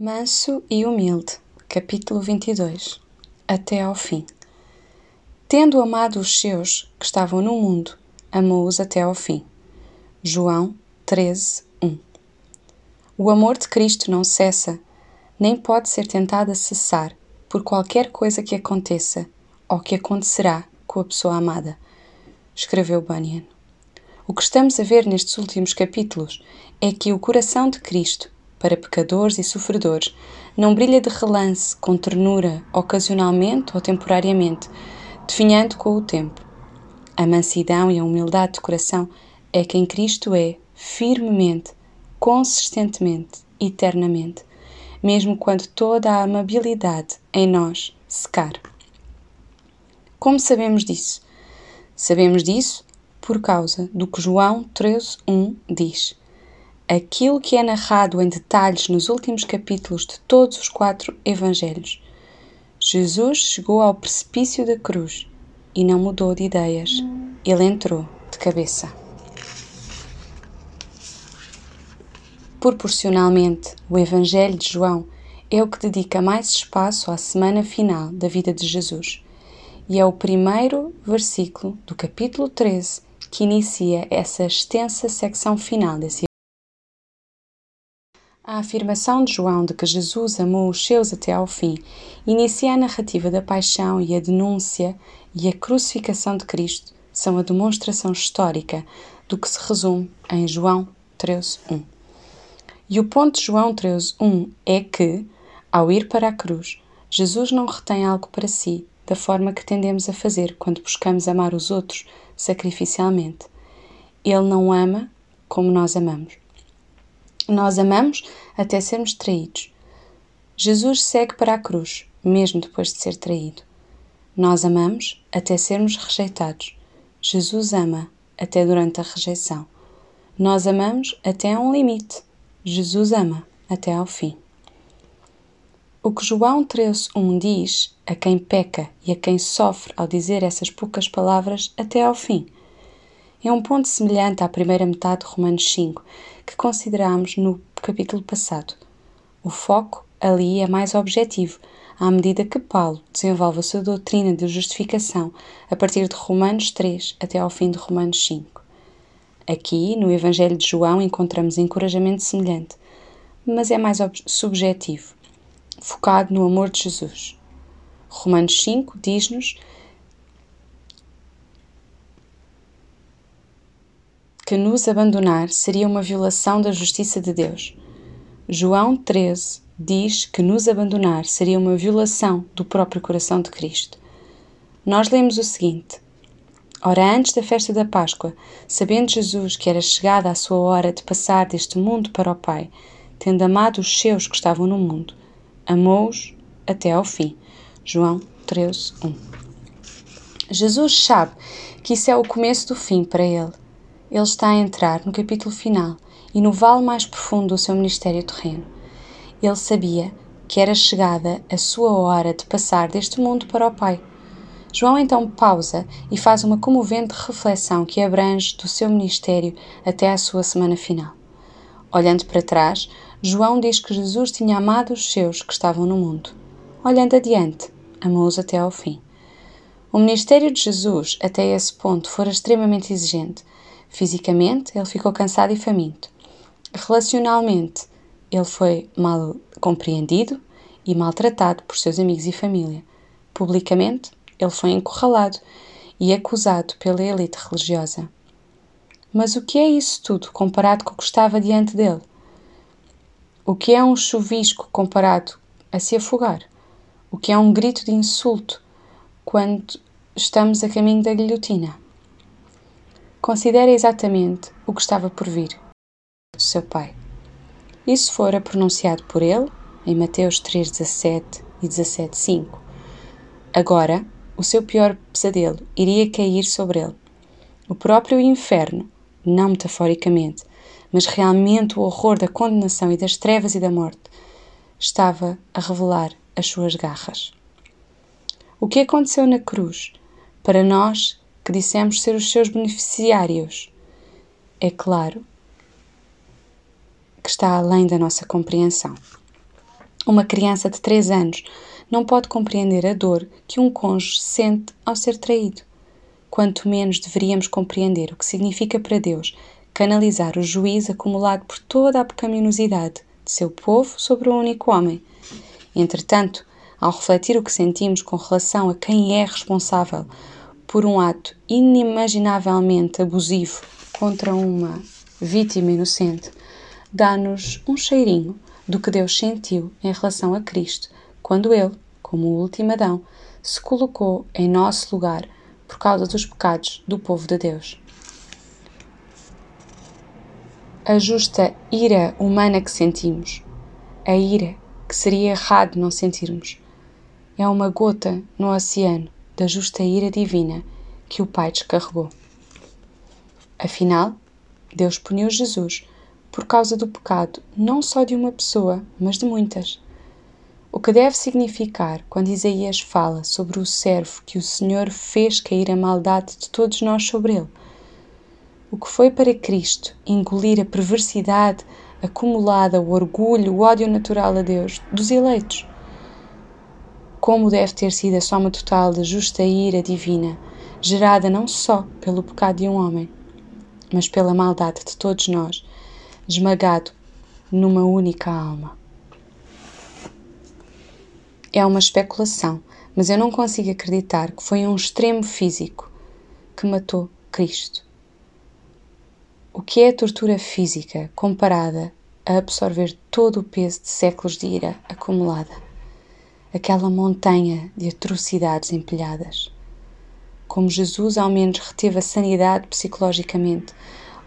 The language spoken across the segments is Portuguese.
Manso e humilde, capítulo 22 Até ao fim. Tendo amado os seus que estavam no mundo, amou-os até ao fim. João 13, 1 O amor de Cristo não cessa, nem pode ser tentado a cessar por qualquer coisa que aconteça ou que acontecerá com a pessoa amada, escreveu Bunyan. O que estamos a ver nestes últimos capítulos é que o coração de Cristo para pecadores e sofredores, não brilha de relance, com ternura, ocasionalmente ou temporariamente, definhando com o tempo. A mansidão e a humildade de coração é quem Cristo é, firmemente, consistentemente, eternamente, mesmo quando toda a amabilidade em nós secar. Como sabemos disso? Sabemos disso por causa do que João 13.1 diz aquilo que é narrado em detalhes nos últimos capítulos de todos os quatro evangelhos. Jesus chegou ao precipício da cruz e não mudou de ideias. Ele entrou de cabeça. Proporcionalmente, o Evangelho de João é o que dedica mais espaço à semana final da vida de Jesus. E é o primeiro versículo do capítulo 13 que inicia essa extensa secção final desse a afirmação de João de que Jesus amou os seus até ao fim inicia a narrativa da paixão e a denúncia e a crucificação de Cristo são a demonstração histórica do que se resume em João 13.1. E o ponto de João 13.1 é que, ao ir para a cruz, Jesus não retém algo para si, da forma que tendemos a fazer quando buscamos amar os outros sacrificialmente. Ele não ama como nós amamos. Nós amamos até sermos traídos. Jesus segue para a cruz, mesmo depois de ser traído. Nós amamos até sermos rejeitados. Jesus ama até durante a rejeição. Nós amamos até a um limite. Jesus ama até ao fim. O que João 13.1 diz a quem peca e a quem sofre ao dizer essas poucas palavras até ao fim é um ponto semelhante à primeira metade de Romanos 5, que considerámos no capítulo passado. O foco ali é mais objetivo, à medida que Paulo desenvolve a sua doutrina de justificação a partir de Romanos 3 até ao fim de Romanos 5. Aqui, no Evangelho de João, encontramos encorajamento semelhante, mas é mais subjetivo, focado no amor de Jesus. Romanos 5 diz-nos que nos abandonar seria uma violação da justiça de Deus. João 13 diz que nos abandonar seria uma violação do próprio coração de Cristo. Nós lemos o seguinte: Ora, antes da festa da Páscoa, sabendo Jesus que era chegada a sua hora de passar deste mundo para o Pai, tendo amado os seus que estavam no mundo, amou-os até ao fim. João 13, 1. Jesus sabe que isso é o começo do fim para ele ele está a entrar no capítulo final e no vale mais profundo do seu ministério terreno. Ele sabia que era chegada a sua hora de passar deste mundo para o Pai. João então pausa e faz uma comovente reflexão que abrange do seu ministério até à sua semana final. Olhando para trás, João diz que Jesus tinha amado os seus que estavam no mundo. Olhando adiante, amou-os até ao fim. O ministério de Jesus, até esse ponto, fora extremamente exigente, Fisicamente, ele ficou cansado e faminto. Relacionalmente, ele foi mal compreendido e maltratado por seus amigos e família. Publicamente, ele foi encurralado e acusado pela elite religiosa. Mas o que é isso tudo comparado com o que estava diante dele? O que é um chuvisco comparado a se afogar? O que é um grito de insulto quando estamos a caminho da guilhotina? Considere exatamente o que estava por vir. Seu pai. Isso fora pronunciado por ele em Mateus 3:17 e 17:5. Agora, o seu pior pesadelo iria cair sobre ele. O próprio inferno, não metaforicamente, mas realmente o horror da condenação e das trevas e da morte, estava a revelar as suas garras. O que aconteceu na cruz, para nós que dissemos ser os seus beneficiários. É claro que está além da nossa compreensão. Uma criança de 3 anos não pode compreender a dor que um cônjuge sente ao ser traído. Quanto menos deveríamos compreender o que significa para Deus canalizar o juízo acumulado por toda a pecaminosidade de seu povo sobre o único homem. Entretanto, ao refletir o que sentimos com relação a quem é responsável por um ato inimaginavelmente abusivo contra uma vítima inocente, dá-nos um cheirinho do que Deus sentiu em relação a Cristo quando ele, como o último Adão, se colocou em nosso lugar por causa dos pecados do povo de Deus. A justa ira humana que sentimos, a ira que seria errado não sentirmos, é uma gota no oceano da justa ira divina que o Pai descarregou. Afinal, Deus puniu Jesus por causa do pecado não só de uma pessoa, mas de muitas. O que deve significar quando Isaías fala sobre o servo que o Senhor fez cair a maldade de todos nós sobre ele? O que foi para Cristo engolir a perversidade acumulada, o orgulho, o ódio natural a Deus dos eleitos? Como deve ter sido a soma total da justa ira divina, gerada não só pelo pecado de um homem, mas pela maldade de todos nós, esmagado numa única alma. É uma especulação, mas eu não consigo acreditar que foi um extremo físico que matou Cristo. O que é a tortura física comparada a absorver todo o peso de séculos de ira acumulada? Aquela montanha de atrocidades empilhadas. Como Jesus ao menos reteve a sanidade psicologicamente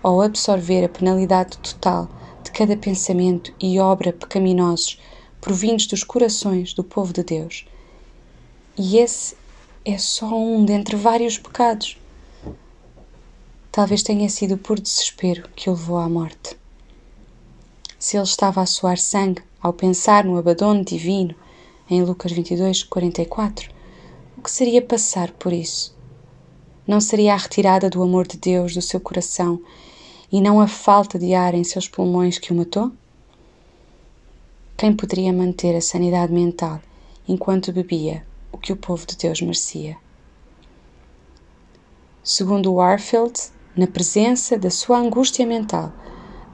ao absorver a penalidade total de cada pensamento e obra pecaminosos provindos dos corações do povo de Deus. E esse é só um dentre vários pecados. Talvez tenha sido por desespero que o levou à morte. Se ele estava a suar sangue ao pensar no abandono divino em Lucas 22, 44, o que seria passar por isso? Não seria a retirada do amor de Deus do seu coração e não a falta de ar em seus pulmões que o matou? Quem poderia manter a sanidade mental enquanto bebia o que o povo de Deus merecia? Segundo Warfield, na presença da sua angústia mental,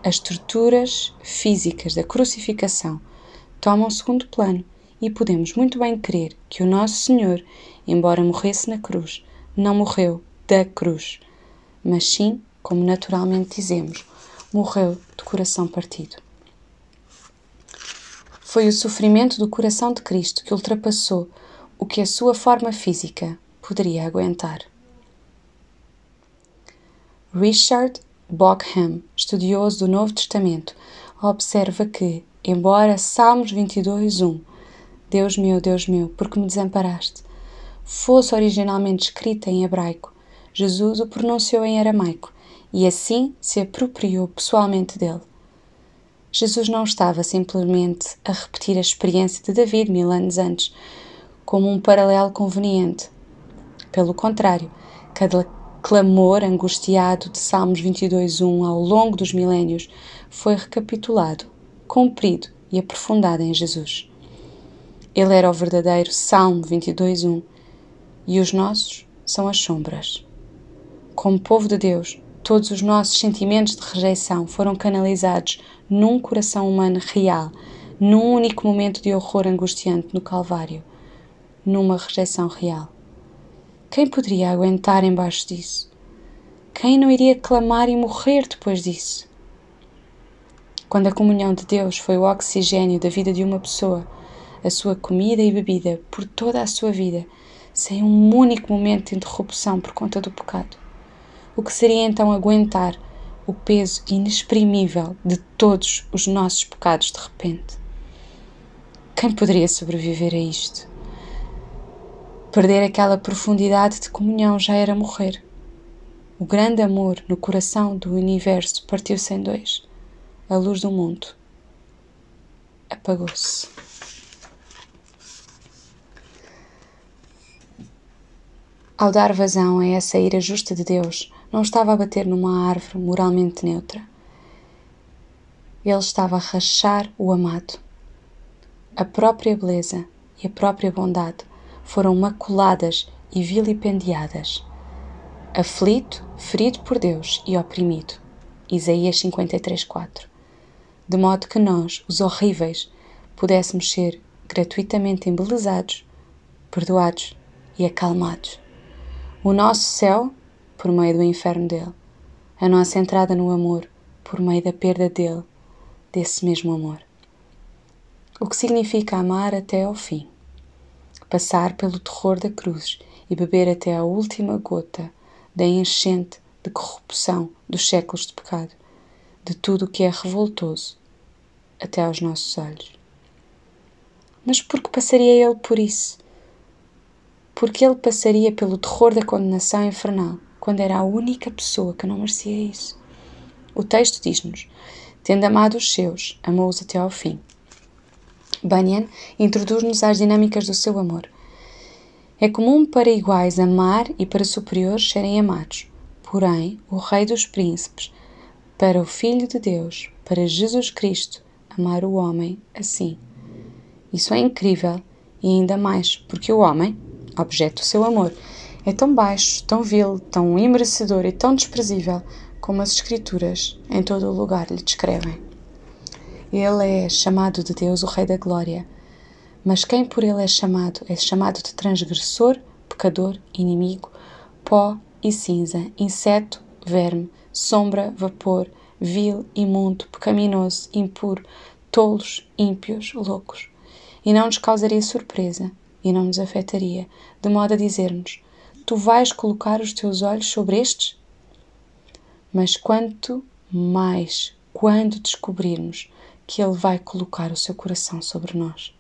as torturas físicas da crucificação tomam segundo plano e podemos muito bem crer que o nosso Senhor, embora morresse na cruz, não morreu da cruz, mas sim, como naturalmente dizemos, morreu de coração partido. Foi o sofrimento do coração de Cristo que ultrapassou o que a sua forma física poderia aguentar. Richard Bockham, estudioso do Novo Testamento, observa que, embora Salmos 22:1 Deus meu, Deus meu, por que me desamparaste? Fosse originalmente escrita em hebraico, Jesus o pronunciou em aramaico e assim se apropriou pessoalmente dele. Jesus não estava simplesmente a repetir a experiência de David mil anos antes, como um paralelo conveniente. Pelo contrário, cada clamor angustiado de Salmos 22.1 ao longo dos milénios foi recapitulado, cumprido e aprofundado em Jesus. Ele era o verdadeiro Salmo 22:1 e os nossos são as sombras. Como povo de Deus, todos os nossos sentimentos de rejeição foram canalizados num coração humano real, num único momento de horror angustiante no Calvário, numa rejeição real. Quem poderia aguentar embaixo disso? Quem não iria clamar e morrer depois disso? Quando a comunhão de Deus foi o oxigênio da vida de uma pessoa, a sua comida e bebida por toda a sua vida, sem um único momento de interrupção por conta do pecado. O que seria então aguentar o peso inexprimível de todos os nossos pecados de repente? Quem poderia sobreviver a isto? Perder aquela profundidade de comunhão já era morrer. O grande amor no coração do universo partiu-se em dois. A luz do mundo apagou-se. Ao dar vazão a essa ira justa de Deus, não estava a bater numa árvore moralmente neutra. Ele estava a rachar o amado, a própria beleza e a própria bondade foram maculadas e vilipendiadas. Aflito, ferido por Deus e oprimido. Isaías 53:4. De modo que nós, os horríveis, pudéssemos ser gratuitamente embelezados, perdoados e acalmados. O nosso céu por meio do inferno dele, a nossa entrada no amor por meio da perda dele, desse mesmo amor. O que significa amar até ao fim, passar pelo terror da cruz e beber até a última gota da enchente de corrupção dos séculos de pecado, de tudo o que é revoltoso até aos nossos olhos. Mas por que passaria ele por isso? Porque ele passaria pelo terror da condenação infernal quando era a única pessoa que não merecia isso. O texto diz-nos: Tendo amado os seus, amou-os até ao fim. Bunyan introduz-nos às dinâmicas do seu amor. É comum para iguais amar e para superiores serem amados. Porém, o Rei dos Príncipes, para o Filho de Deus, para Jesus Cristo, amar o homem assim. Isso é incrível e ainda mais porque o homem, objeto do seu amor, é tão baixo, tão vil, tão imerecedor e tão desprezível como as Escrituras em todo o lugar lhe descrevem. Ele é chamado de Deus o Rei da Glória, mas quem por ele é chamado é chamado de transgressor, pecador, inimigo, pó e cinza, inseto, verme, sombra, vapor, vil, imundo, pecaminoso, impuro, tolos, ímpios, loucos. E não nos causaria surpresa e não nos afetaria, de modo a dizer-nos: tu vais colocar os teus olhos sobre estes? Mas quanto mais quando descobrirmos que Ele vai colocar o seu coração sobre nós.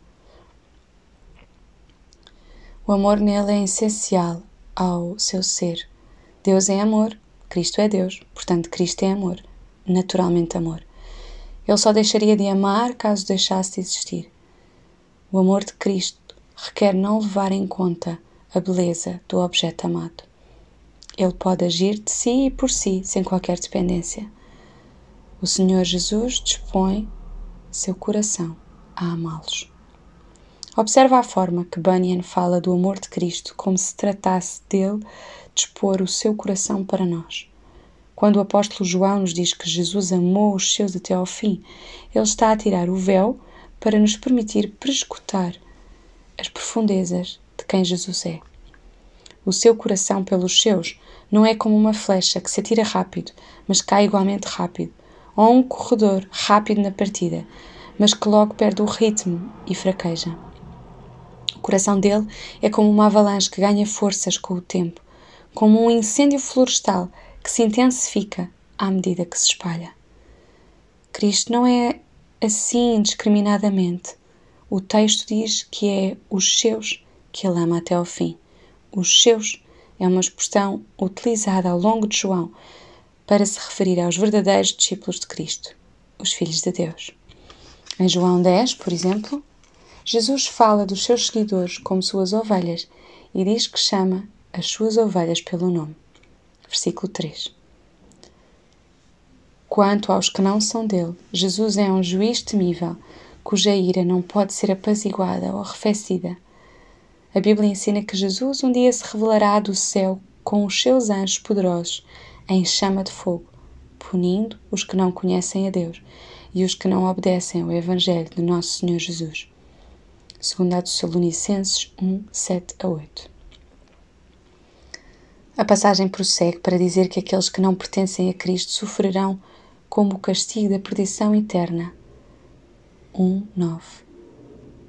O amor nele é essencial ao seu ser. Deus é amor, Cristo é Deus, portanto, Cristo é amor, naturalmente amor. Ele só deixaria de amar caso deixasse de existir. O amor de Cristo requer não levar em conta a beleza do objeto amado. Ele pode agir de si e por si, sem qualquer dependência. O Senhor Jesus dispõe seu coração a amá-los. Observa a forma que Bunyan fala do amor de Cristo como se tratasse dele dispor o seu coração para nós. Quando o apóstolo João nos diz que Jesus amou os seus até ao fim, ele está a tirar o véu para nos permitir prescutar as profundezas de quem Jesus é. O seu coração pelos seus não é como uma flecha que se atira rápido, mas cai igualmente rápido, ou um corredor rápido na partida, mas que logo perde o ritmo e fraqueja. O coração dele é como uma avalanche que ganha forças com o tempo, como um incêndio florestal que se intensifica à medida que se espalha. Cristo não é assim indiscriminadamente. O texto diz que é os seus que ele ama até ao fim. Os seus é uma expressão utilizada ao longo de João para se referir aos verdadeiros discípulos de Cristo, os filhos de Deus. Em João 10, por exemplo, Jesus fala dos seus seguidores como suas ovelhas e diz que chama as suas ovelhas pelo nome. Versículo 3. Quanto aos que não são dele, Jesus é um juiz temível, cuja ira não pode ser apaziguada ou arrefecida a Bíblia ensina que Jesus um dia se revelará do céu com os seus anjos poderosos em chama de fogo, punindo os que não conhecem a Deus e os que não obedecem ao Evangelho de Nosso Senhor Jesus. Segundo a Tessalonicenses 1, 7 a 8. A passagem prossegue para dizer que aqueles que não pertencem a Cristo sofrerão como o castigo da perdição eterna. 1, 9.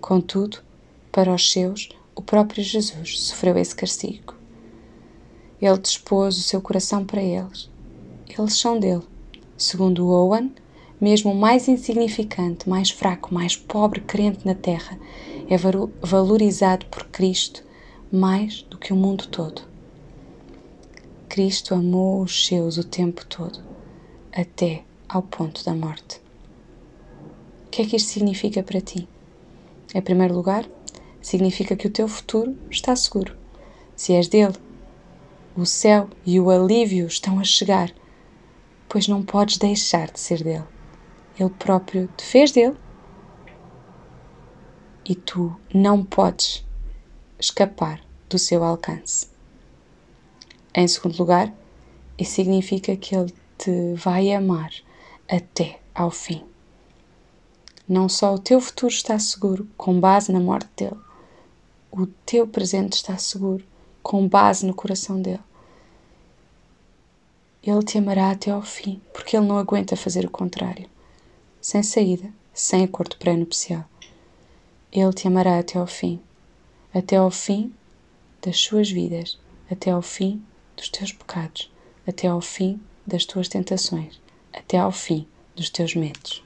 Contudo, para os seus, o próprio Jesus sofreu esse castigo. Ele dispôs o seu coração para eles. Eles são dele. Segundo Owen, mesmo o mais insignificante, mais fraco, mais pobre crente na terra é valorizado por Cristo mais do que o mundo todo. Cristo amou os seus o tempo todo, até ao ponto da morte. O que é que isto significa para ti? Em primeiro lugar, significa que o teu futuro está seguro. Se és dele, o céu e o alívio estão a chegar, pois não podes deixar de ser dele. Ele próprio te fez dele. e tu não podes escapar do seu alcance. Em segundo lugar, isso significa que Ele te vai amar até ao fim. Não só o teu futuro está seguro com base na morte dele, o teu presente está seguro com base no coração dele. Ele te amará até ao fim, porque ele não aguenta fazer o contrário. Sem saída, sem acordo pré-nupcial. Ele te amará até ao fim, até ao fim das suas vidas, até ao fim dos teus pecados, até ao fim das tuas tentações, até ao fim dos teus medos.